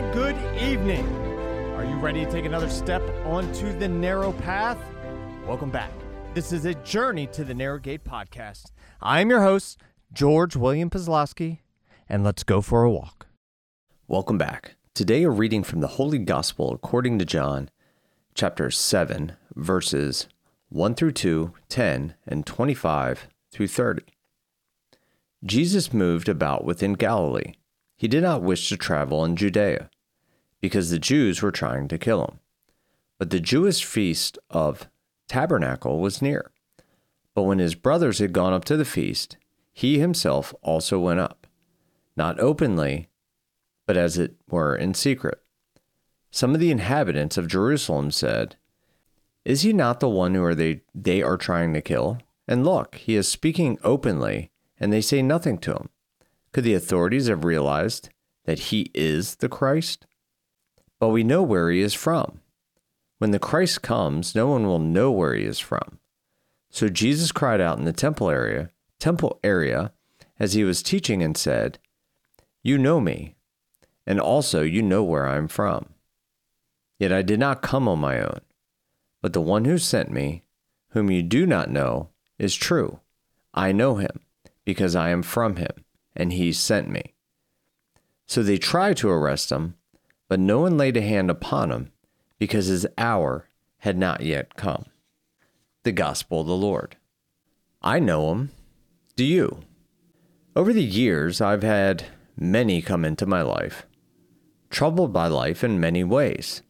and good evening. Are you ready to take another step onto the narrow path? Welcome back. This is a Journey to the Narrow Gate podcast. I'm your host, George William Pazlowski, and let's go for a walk. Welcome back. Today, a reading from the Holy Gospel according to John, chapter 7, verses 1 through 2, 10, and 25 through 30. Jesus moved about within Galilee. He did not wish to travel in Judea, because the Jews were trying to kill him. But the Jewish feast of Tabernacle was near. But when his brothers had gone up to the feast, he himself also went up, not openly, but as it were in secret. Some of the inhabitants of Jerusalem said, Is he not the one who are they, they are trying to kill? And look, he is speaking openly, and they say nothing to him. Could the authorities have realized that he is the Christ? But we know where he is from. When the Christ comes, no one will know where he is from. So Jesus cried out in the temple area, temple area, as he was teaching and said, You know me, and also you know where I am from. Yet I did not come on my own, but the one who sent me, whom you do not know, is true. I know him, because I am from him, and he sent me. So they tried to arrest him, but no one laid a hand upon him, because his hour had not yet come. The Gospel of the Lord. I know him. Do you? Over the years, I've had many come into my life, troubled by life in many ways,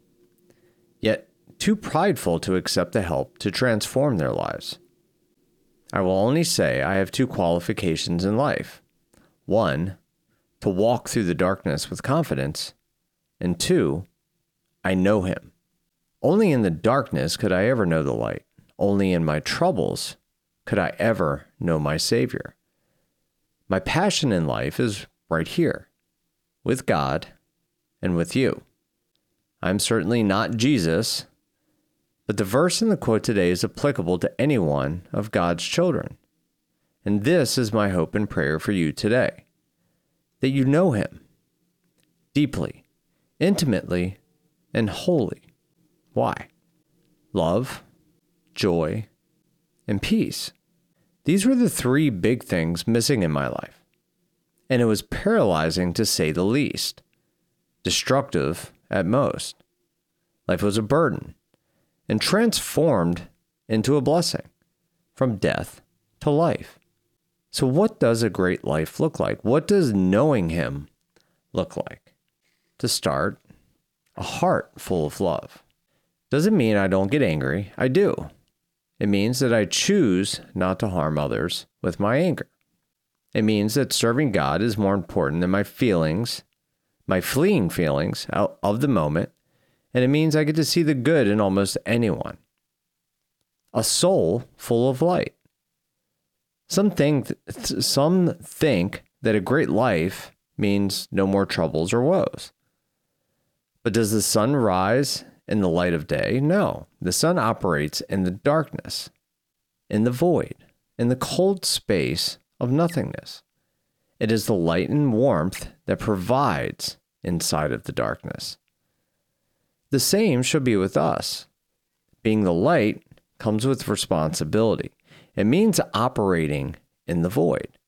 yet too prideful to accept the help to transform their lives. I will only say I have two qualifications in life one, to walk through the darkness with confidence, and two, I know Him. Only in the darkness could I ever know the light. Only in my troubles could I ever know my Savior. My passion in life is right here, with God and with you. I'm certainly not Jesus, but the verse in the quote today is applicable to any one of God's children. And this is my hope and prayer for you today that you know Him deeply, intimately, and wholly. Why? Love, joy, and peace. These were the three big things missing in my life. And it was paralyzing to say the least, destructive at most. Life was a burden and transformed into a blessing from death to life. So, what does a great life look like? What does knowing Him look like? To start, a heart full of love. Doesn't mean I don't get angry. I do. It means that I choose not to harm others with my anger. It means that serving God is more important than my feelings, my fleeing feelings out of the moment, and it means I get to see the good in almost anyone. A soul full of light. Some think, some think that a great life means no more troubles or woes. But does the sun rise in the light of day? No. The sun operates in the darkness, in the void, in the cold space of nothingness. It is the light and warmth that provides inside of the darkness. The same should be with us. Being the light comes with responsibility. It means operating in the void.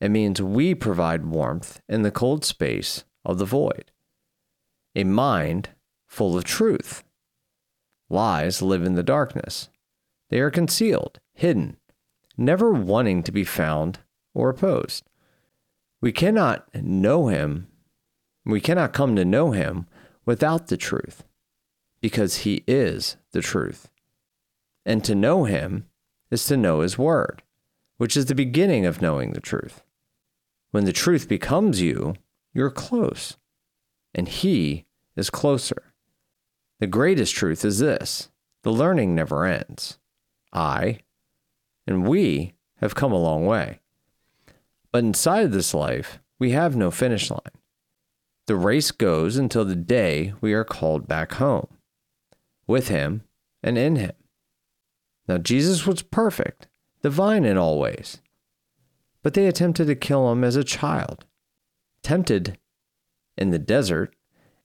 It means we provide warmth in the cold space of the void. A mind full of truth. Lies live in the darkness. They are concealed, hidden, never wanting to be found or opposed. We cannot know him, we cannot come to know him without the truth, because he is the truth. And to know him is to know his word, which is the beginning of knowing the truth. When the truth becomes you, you're close, and he is closer. The greatest truth is this the learning never ends. I and we have come a long way. But inside this life, we have no finish line. The race goes until the day we are called back home, with Him and in Him. Now, Jesus was perfect, divine in all ways, but they attempted to kill him as a child. Tempted in the desert,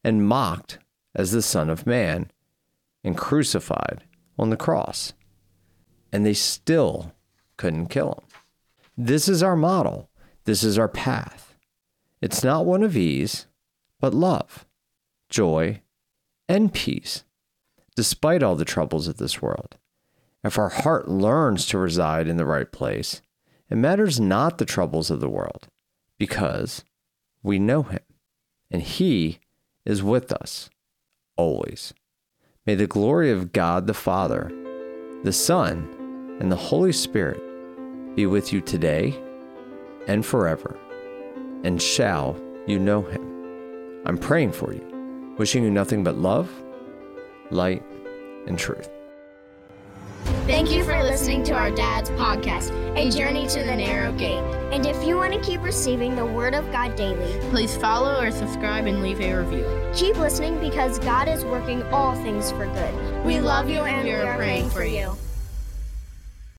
and mocked as the Son of Man and crucified on the cross. And they still couldn't kill him. This is our model. This is our path. It's not one of ease, but love, joy, and peace, despite all the troubles of this world. If our heart learns to reside in the right place, it matters not the troubles of the world, because we know Him, and He is with us always. May the glory of God the Father, the Son, and the Holy Spirit be with you today and forever, and shall you know Him. I'm praying for you, wishing you nothing but love, light, and truth. Thank you for listening to our dad's podcast, A Journey to the Narrow Gate. And if you want to keep receiving the Word of God daily, Please follow or subscribe and leave a review. keep listening because God is working all things for good. We love you and we are praying for you.